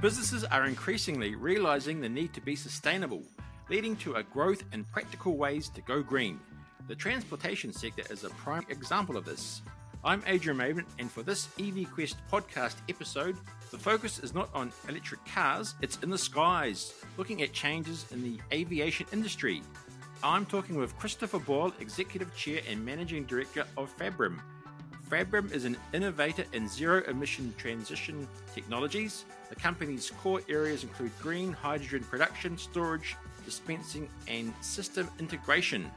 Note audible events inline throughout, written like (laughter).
Businesses are increasingly realizing the need to be sustainable, leading to a growth in practical ways to go green. The transportation sector is a prime example of this. I'm Adrian Maidment, and for this EV Quest podcast episode, the focus is not on electric cars, it's in the skies, looking at changes in the aviation industry. I'm talking with Christopher Boyle, Executive Chair and Managing Director of Fabrum. Fabrum is an innovator in zero emission transition technologies. The company's core areas include green hydrogen production, storage, dispensing, and system integration.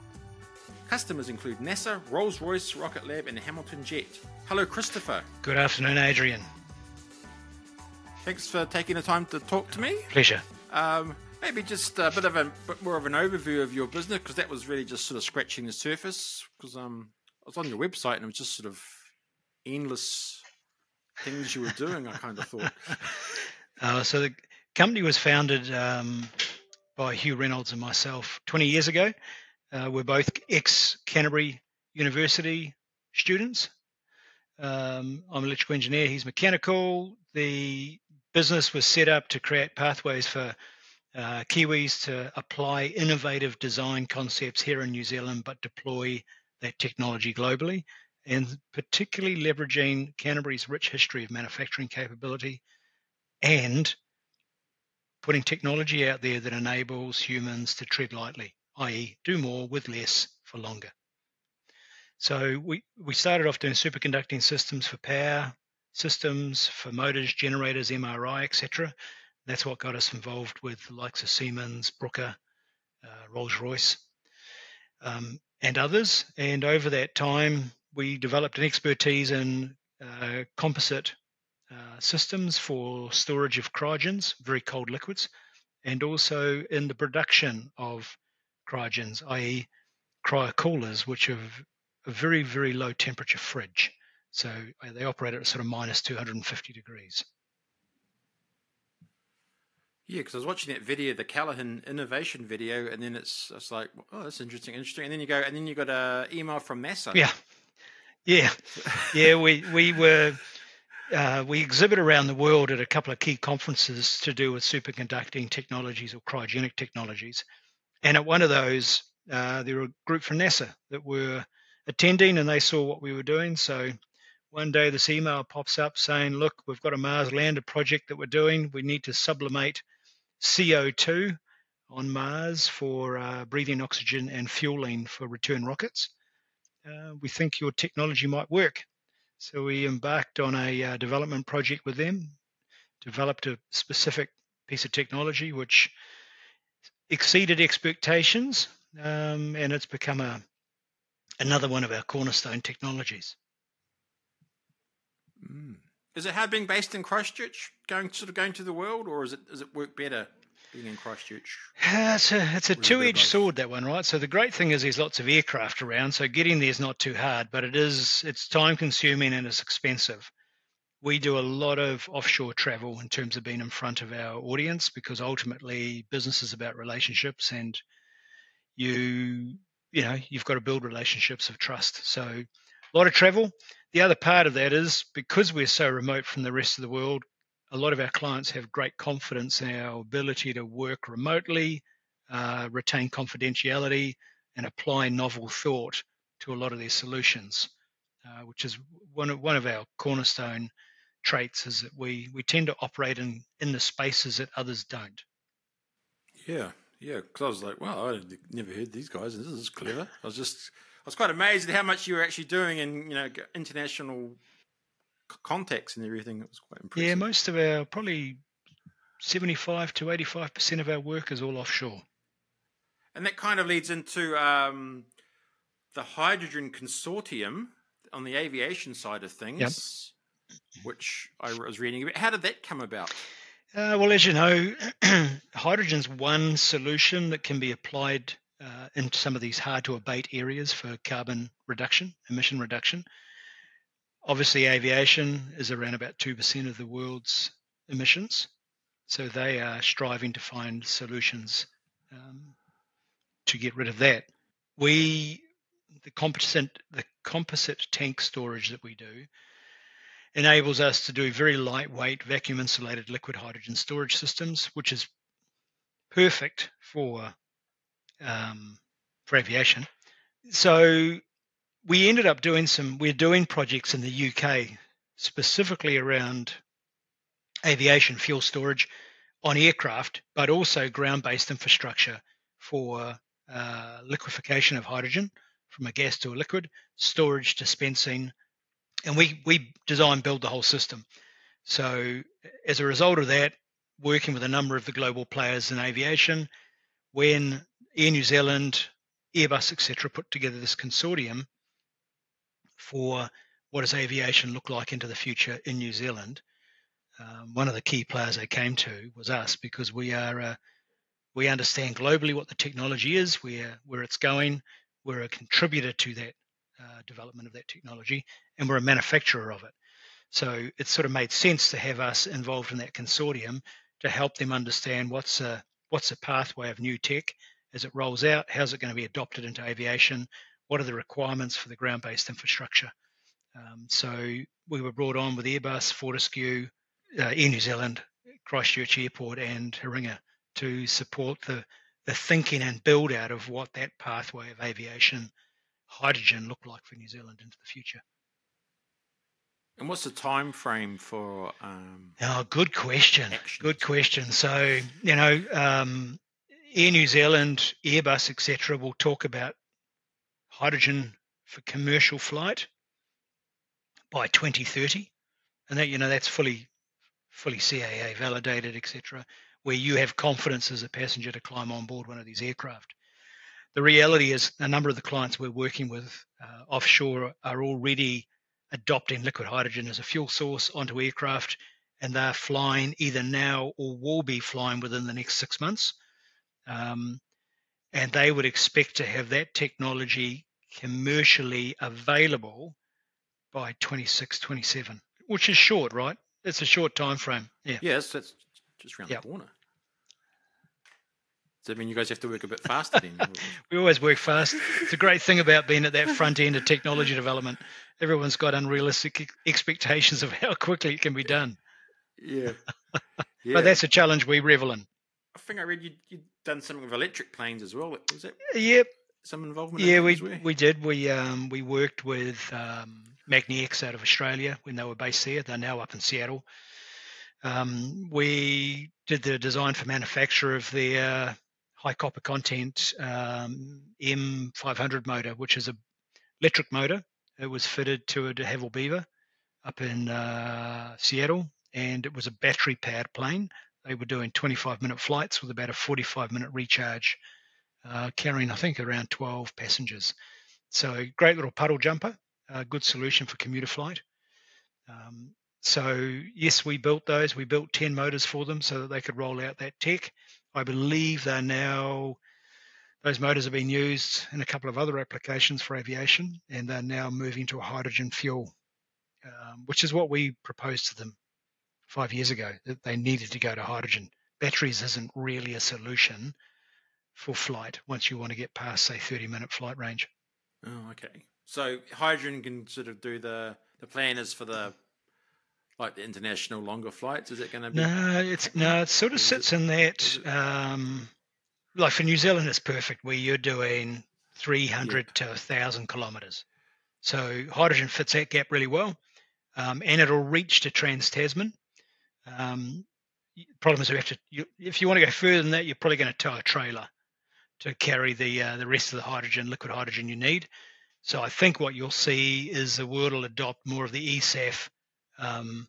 Customers include NASA, Rolls Royce, Rocket Lab, and Hamilton Jet. Hello, Christopher. Good afternoon, Adrian. Thanks for taking the time to talk to me. Pleasure. Um, maybe just a bit of a bit more of an overview of your business because that was really just sort of scratching the surface. Because um, I was on your website and it was just sort of endless things you were doing. I kind of thought. (laughs) Uh, so the company was founded um, by Hugh Reynolds and myself 20 years ago. Uh, we're both ex Canterbury University students. Um, I'm an electrical engineer, he's mechanical. The business was set up to create pathways for uh, Kiwis to apply innovative design concepts here in New Zealand, but deploy that technology globally, and particularly leveraging Canterbury's rich history of manufacturing capability and putting technology out there that enables humans to tread lightly, i.e., do more with less for longer. So we, we started off doing superconducting systems for power, systems for motors, generators, MRI, etc. That's what got us involved with the likes of Siemens, Bruker, uh, Rolls Royce, um, and others. And over that time, we developed an expertise in uh, composite uh, systems for storage of cryogens, very cold liquids, and also in the production of cryogens, i.e., cryocoolers, which are a very, very low temperature fridge. So uh, they operate at sort of minus 250 degrees. Yeah, because I was watching that video, the Callaghan innovation video, and then it's it's like, oh, that's interesting, interesting. And then you go, and then you got an email from NASA. Yeah, yeah, yeah. We we were uh, we exhibit around the world at a couple of key conferences to do with superconducting technologies or cryogenic technologies, and at one of those, uh, there were a group from NASA that were attending, and they saw what we were doing. So one day, this email pops up saying, "Look, we've got a Mars lander project that we're doing. We need to sublimate." CO2 on Mars for uh, breathing oxygen and fueling for return rockets. Uh, we think your technology might work. So we embarked on a uh, development project with them, developed a specific piece of technology which exceeded expectations, um, and it's become a another one of our cornerstone technologies. Mm. Is it hard being based in Christchurch, going sort of going to the world, or is it does it work better being in Christchurch? it's a it's a two edged sword that one, right? So the great thing is there's lots of aircraft around, so getting there is not too hard, but it is it's time consuming and it's expensive. We do a lot of offshore travel in terms of being in front of our audience because ultimately business is about relationships and you you know you've got to build relationships of trust. So a lot of travel. The other part of that is because we're so remote from the rest of the world, a lot of our clients have great confidence in our ability to work remotely, uh, retain confidentiality, and apply novel thought to a lot of their solutions, uh, which is one of, one of our cornerstone traits is that we, we tend to operate in, in the spaces that others don't. Yeah, yeah. Because I was like, wow, I never heard these guys. This is clever. I was just I was quite amazed at how much you were actually doing in you know international context and everything. It was quite impressive. Yeah, most of our probably seventy-five to eighty-five percent of our work is all offshore. And that kind of leads into um, the hydrogen consortium on the aviation side of things, yep. which I was reading about. How did that come about? Uh, well, as you know, (clears throat) hydrogen's one solution that can be applied uh, in some of these hard to abate areas for carbon reduction, emission reduction. Obviously, aviation is around about 2% of the world's emissions. So they are striving to find solutions um, to get rid of that. We, the composite, the composite tank storage that we do, enables us to do very lightweight vacuum insulated liquid hydrogen storage systems, which is perfect for um, for aviation. So we ended up doing some. We're doing projects in the UK specifically around aviation fuel storage on aircraft, but also ground-based infrastructure for uh, liquefaction of hydrogen from a gas to a liquid, storage, dispensing, and we we design build the whole system. So as a result of that, working with a number of the global players in aviation, when Air New Zealand, Airbus, etc., put together this consortium for what does aviation look like into the future in New Zealand, um, one of the key players they came to was us because we are uh, we understand globally what the technology is, where where it's going. We're a contributor to that uh, development of that technology, and we're a manufacturer of it. So it sort of made sense to have us involved in that consortium to help them understand what's a what's a pathway of new tech as it rolls out, how's it going to be adopted into aviation, what are the requirements for the ground-based infrastructure. Um, so we were brought on with Airbus, Fortescue, uh, Air New Zealand, Christchurch Airport, and Hiringa to support the the thinking and build out of what that pathway of aviation hydrogen looked like for New Zealand into the future. And what's the time frame for? Um, oh, good question. Good question. So you know, um, Air New Zealand, Airbus, etc., will talk about hydrogen for commercial flight by 2030, and that you know that's fully fully CAA validated, etc., where you have confidence as a passenger to climb on board one of these aircraft. The reality is, a number of the clients we're working with uh, offshore are already adopting liquid hydrogen as a fuel source onto aircraft, and they're flying either now or will be flying within the next six months. Um, and they would expect to have that technology commercially available by 26, 27, which is short, right? It's a short time frame. Yeah. Yes, that's just around yep. the corner. Does that mean you guys have to work a bit faster then? (laughs) we always work fast. It's a great thing about being at that front end of technology development. Everyone's got unrealistic expectations of how quickly it can be done. Yeah. (laughs) yeah. but that's a challenge we revel in. I think I read you, you'd done something with electric planes as well. Was it? Yep. Some involvement? Yeah, in we we did. We um, we worked with um, magniX out of Australia when they were based there. They're now up in Seattle. Um, we did the design for manufacture of their high copper content um, M500 motor, which is a electric motor. It was fitted to a de Havilland Beaver up in uh, Seattle, and it was a battery powered plane. They were doing 25 minute flights with about a 45 minute recharge, uh, carrying I think around 12 passengers. So a great little puddle jumper a good solution for commuter flight. Um, so yes, we built those. We built 10 motors for them so that they could roll out that tech. I believe they're now those motors have been used in a couple of other applications for aviation, and they're now moving to a hydrogen fuel, um, which is what we proposed to them five years ago that they needed to go to hydrogen. Batteries isn't really a solution for flight once you want to get past, say, 30 minute flight range. Oh, okay. So hydrogen can sort of do the the plan is for the like the international longer flights. Is it going to be? No, it's no. It sort of sits it, in that. Um, like for New Zealand, it's perfect where you're doing 300 yeah. to 1,000 kilometres. So hydrogen fits that gap really well, um, and it'll reach to Trans Tasman. Um, problem is, we have to. You, if you want to go further than that, you're probably going to tow a trailer to carry the uh, the rest of the hydrogen, liquid hydrogen you need. So I think what you'll see is the world will adopt more of the eSAF, um,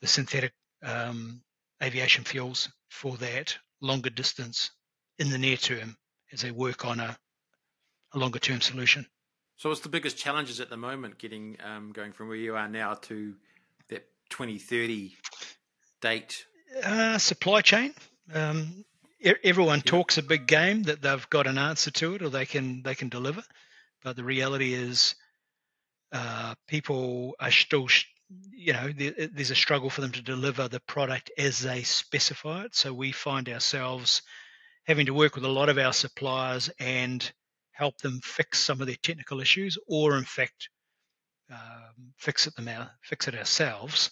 the synthetic um, aviation fuels for that longer distance in the near term as they work on a, a longer term solution. So, what's the biggest challenges at the moment getting um, going from where you are now to that 2030 date? Uh, supply chain. Um, everyone yeah. talks a big game that they've got an answer to it or they can they can deliver. But the reality is, uh, people are still, you know, there's a struggle for them to deliver the product as they specify it. So we find ourselves having to work with a lot of our suppliers and help them fix some of their technical issues, or in fact, um, fix it them out, fix it ourselves.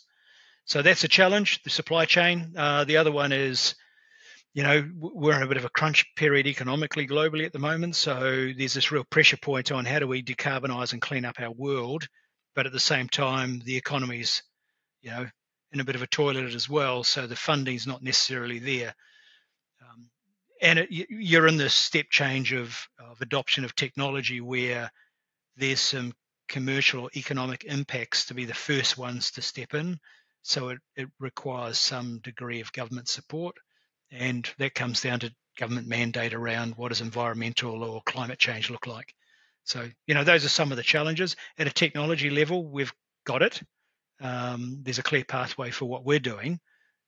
So that's a challenge. The supply chain. Uh, the other one is, you know, we're in a bit of a crunch period economically globally at the moment. So there's this real pressure point on how do we decarbonize and clean up our world, but at the same time the economy's, you know, in a bit of a toilet as well. So the funding's not necessarily there. Um, and it, you're in this step change of, of adoption of technology where there's some commercial economic impacts to be the first ones to step in. So it, it requires some degree of government support. And that comes down to government mandate around what does environmental or climate change look like. So, you know, those are some of the challenges. At a technology level, we've got it. Um, there's a clear pathway for what we're doing.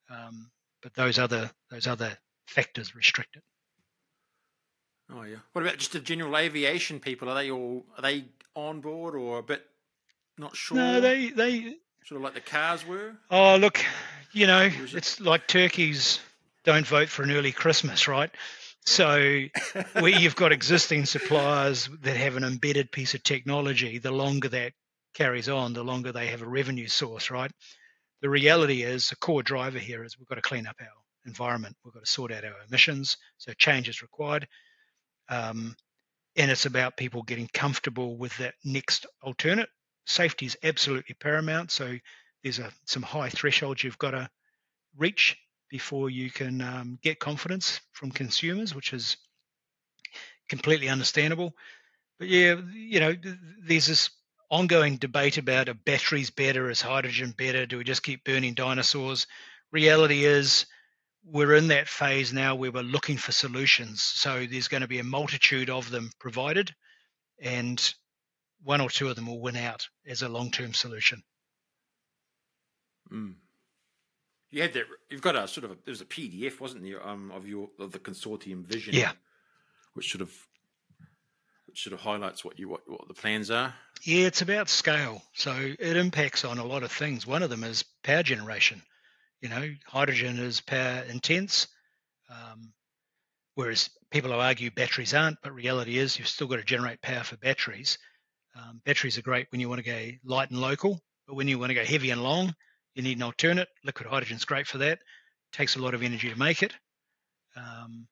Um, but those other those other factors restrict it. Oh yeah. What about just the general aviation people? Are they all are they on board or a bit not sure? No, they they sort of like the cars were. Oh look, you know, it's like turkeys don't vote for an early Christmas, right? So (laughs) where you've got existing suppliers that have an embedded piece of technology, the longer that carries on, the longer they have a revenue source, right? The reality is, the core driver here is we've got to clean up our environment. We've got to sort out our emissions. So change is required. Um, and it's about people getting comfortable with that next alternate. Safety is absolutely paramount. So there's a, some high thresholds you've got to reach before you can um, get confidence from consumers, which is completely understandable. But yeah, you know, there's this ongoing debate about are batteries better, is hydrogen better, do we just keep burning dinosaurs? Reality is we're in that phase now where we're looking for solutions. So there's going to be a multitude of them provided, and one or two of them will win out as a long-term solution. Mm. You had that. You've got a sort of a, there was a PDF, wasn't there, um, of your of the consortium vision? Yeah. Which sort of which sort of highlights what you what, what the plans are. Yeah, it's about scale. So it impacts on a lot of things. One of them is power generation. You know, hydrogen is power intense, um, whereas people will argue batteries aren't. But reality is, you've still got to generate power for batteries. Um, batteries are great when you want to go light and local, but when you want to go heavy and long, you need an alternate. Liquid hydrogen is great for that. Takes a lot of energy to make it. Um,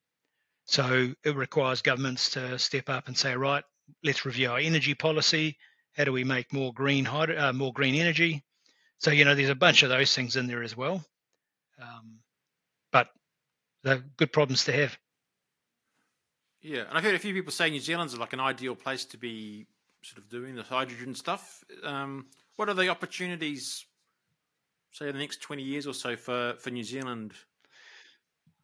so it requires governments to step up and say, right, let's review our energy policy. How do we make more green hydro, uh, more green energy? So you know, there's a bunch of those things in there as well. Um, but they're good problems to have. Yeah, and I've heard a few people say New Zealand's like an ideal place to be sort of doing the hydrogen stuff. Um, what are the opportunities, say, the next 20 years or so for, for New Zealand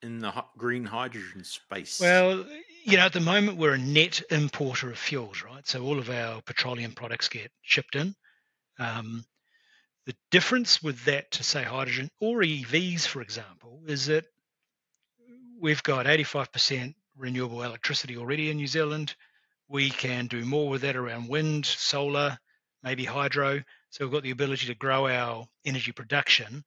in the green hydrogen space? Well, you know, at the moment we're a net importer of fuels, right? So all of our petroleum products get shipped in. Um, the difference with that to say hydrogen or EVs, for example, is that we've got 85% renewable electricity already in New Zealand. We can do more with that around wind, solar, maybe hydro. So we've got the ability to grow our energy production.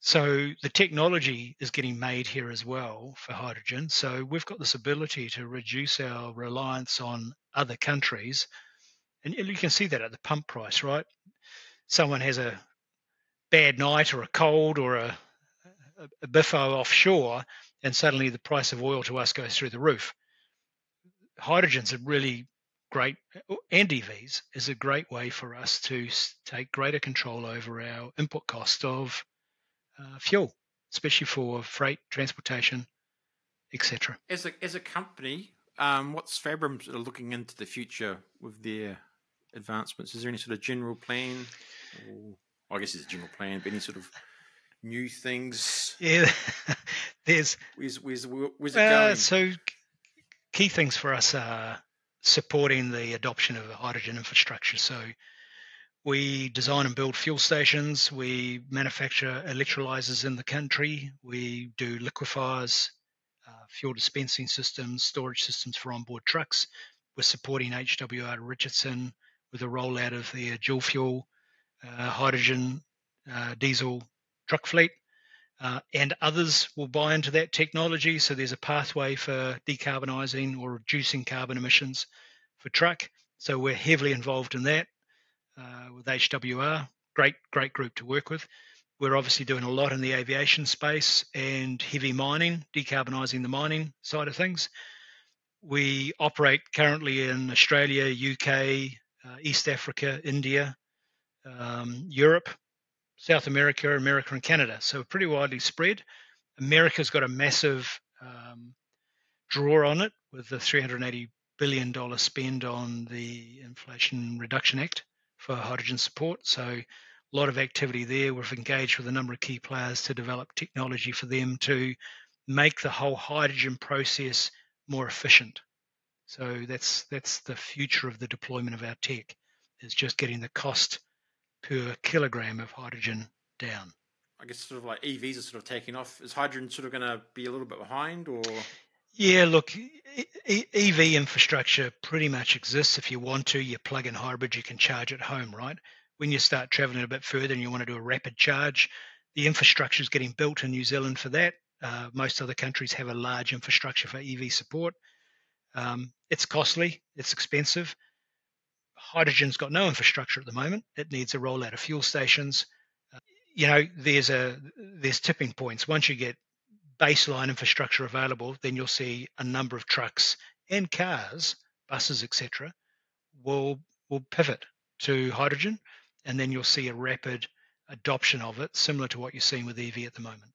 So the technology is getting made here as well for hydrogen. So we've got this ability to reduce our reliance on other countries. And you can see that at the pump price, right? someone has a bad night or a cold or a, a, biffo offshore, and suddenly the price of oil to us goes through the roof. Hydrogen's a really great, and EVs is a great way for us to take greater control over our input cost of uh, fuel, especially for freight, transportation, etc. As a as a company, um, what's Fabrum looking into the future with their advancements? Is there any sort of general plan? Or, I guess it's a general plan, but any sort of new things? Yeah, (laughs) there's. Where's, where's, where's it uh, going? So, key things for us are supporting the adoption of hydrogen infrastructure. So, we design and build fuel stations. We manufacture electrolyzers in the country. We do liquefiers, uh, fuel dispensing systems, storage systems for onboard trucks. We're supporting HWR Richardson with the rollout of their dual fuel uh, hydrogen, uh, diesel truck fleet. Uh, and others will buy into that technology. So there's a pathway for decarbonising or reducing carbon emissions for truck. So we're heavily involved in that. uh, with HWR. Great, great group to work with. We're obviously doing a lot in the aviation space and heavy mining, decarbonising the mining side of things. We operate currently in Australia, UK, uh, East Africa, India, um, Europe, South America, America, and Canada. So pretty widely spread. America's got a massive um, draw on it with the 380 billion dollar spend on the Inflation Reduction Act for hydrogen support. So a lot of activity there. We've engaged with a number of key players to develop technology for them to make the whole hydrogen process more efficient. So that's that's the future of the deployment of our tech is just getting the cost per kilogram of hydrogen down. I guess sort of like EVs are sort of taking off. Is hydrogen sort of going to be a little bit behind, or? Yeah, look, EV infrastructure pretty much exists. If you want to, you plug in hybrid, you can charge at home, right? When you start traveling a bit further and you want to do a rapid charge, the infrastructure is getting built in New Zealand for that. Uh, most other countries have a large infrastructure for EV support. Um, it's costly, it's expensive hydrogen's got no infrastructure at the moment. It needs a rollout of fuel stations. Uh, you know, there's a there's tipping points. Once you get baseline infrastructure available, then you'll see a number of trucks and cars, buses, etc., will will pivot to hydrogen, and then you'll see a rapid adoption of it, similar to what you're seeing with EV at the moment.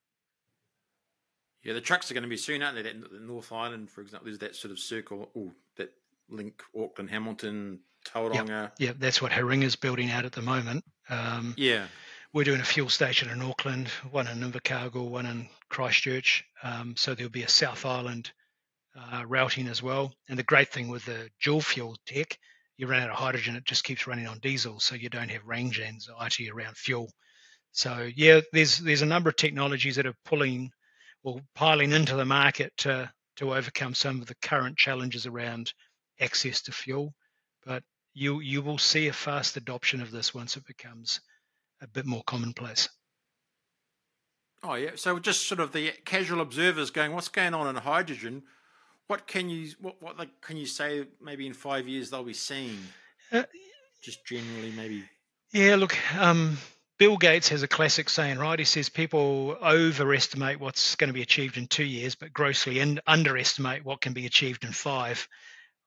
Yeah, the trucks are going to be soon, aren't they? That North Island, for example, there's that sort of circle, that link Auckland, Hamilton, Tauranga. Yeah, that's what is building out at the moment. Um, yeah. We're doing a fuel station in Auckland, one in Invercargill, one in Christchurch. Um, so there'll be a South Island uh, routing as well. And the great thing with the dual fuel tech, you run out of hydrogen, it just keeps running on diesel, so you don't have range anxiety around fuel. So yeah, there's there's a number of technologies that are pulling or piling into the market to to overcome some of the current challenges around access to fuel. But you you will see a fast adoption of this once it becomes a bit more commonplace. Oh yeah, so just sort of the casual observers going, what's going on in hydrogen? What can you what what like, can you say? Maybe in five years they'll be seeing. Uh, just generally, maybe. Yeah, look, um, Bill Gates has a classic saying, right? He says people overestimate what's going to be achieved in two years, but grossly in, underestimate what can be achieved in five.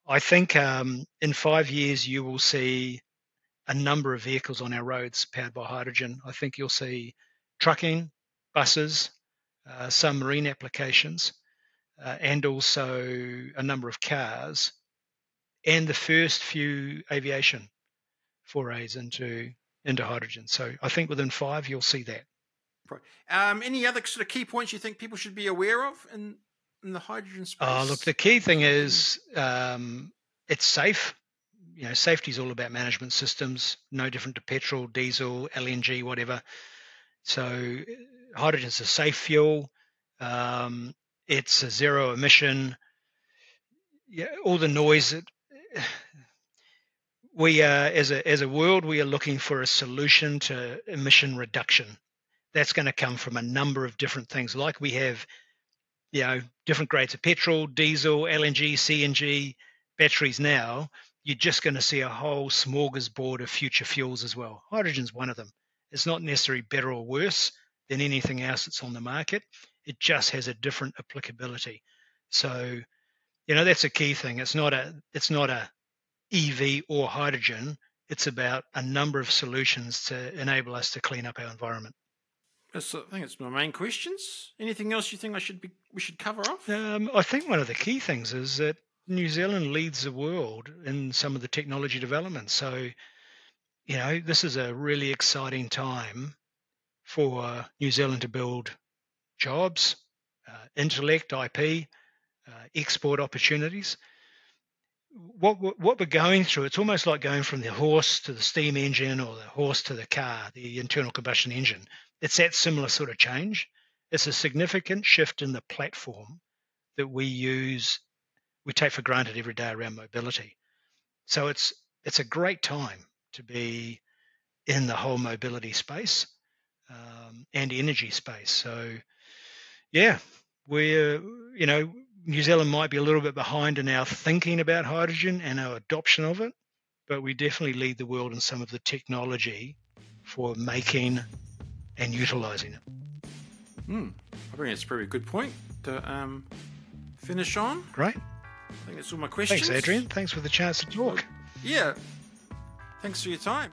I think um, in five years you will see a number of vehicles on our roads powered by hydrogen. I think you'll see trucking, buses, uh, some marine applications, uh, and also a number of cars, and the first few aviation forays into into hydrogen. So I think within five you'll see that. Um, any other sort of key points you think people should be aware of in in the hydrogen space? Oh, look, the key thing is um, it's safe. You know, safety is all about management systems, no different to petrol, diesel, LNG, whatever. So, hydrogen is a safe fuel. Um, it's a zero emission. Yeah, all the noise. That, we are, as a as a world, we are looking for a solution to emission reduction. That's going to come from a number of different things, like we have you know, different grades of petrol, diesel, LNG, CNG, batteries now, you're just going to see a whole smorgasbord of future fuels as well. Hydrogen's one of them. It's not necessarily better or worse than anything else that's on the market. It just has a different applicability. So, you know, that's a key thing. It's not a it's not a EV or hydrogen. It's about a number of solutions to enable us to clean up our environment. I think it's my main questions. Anything else you think I should be we should cover off? Um, I think one of the key things is that New Zealand leads the world in some of the technology development. So, you know, this is a really exciting time for New Zealand to build jobs, uh, intellect, IP, uh, export opportunities. What, what we're going through, it's almost like going from the horse to the steam engine or the horse to the car, the internal combustion engine it's that similar sort of change. It's a significant shift in the platform that we use, we take for granted every day around mobility. So it's it's a great time to be in the whole mobility space um, and energy space. So yeah, we're you know New Zealand might be a little bit behind in our thinking about hydrogen and our adoption of it, but we definitely lead the world in some of the technology for making and utilizing it. Hmm. I think it's a pretty good point to um, finish on. Great. I think that's all my questions. Thanks, Adrian. Thanks for the chance to talk. Yeah. Thanks for your time.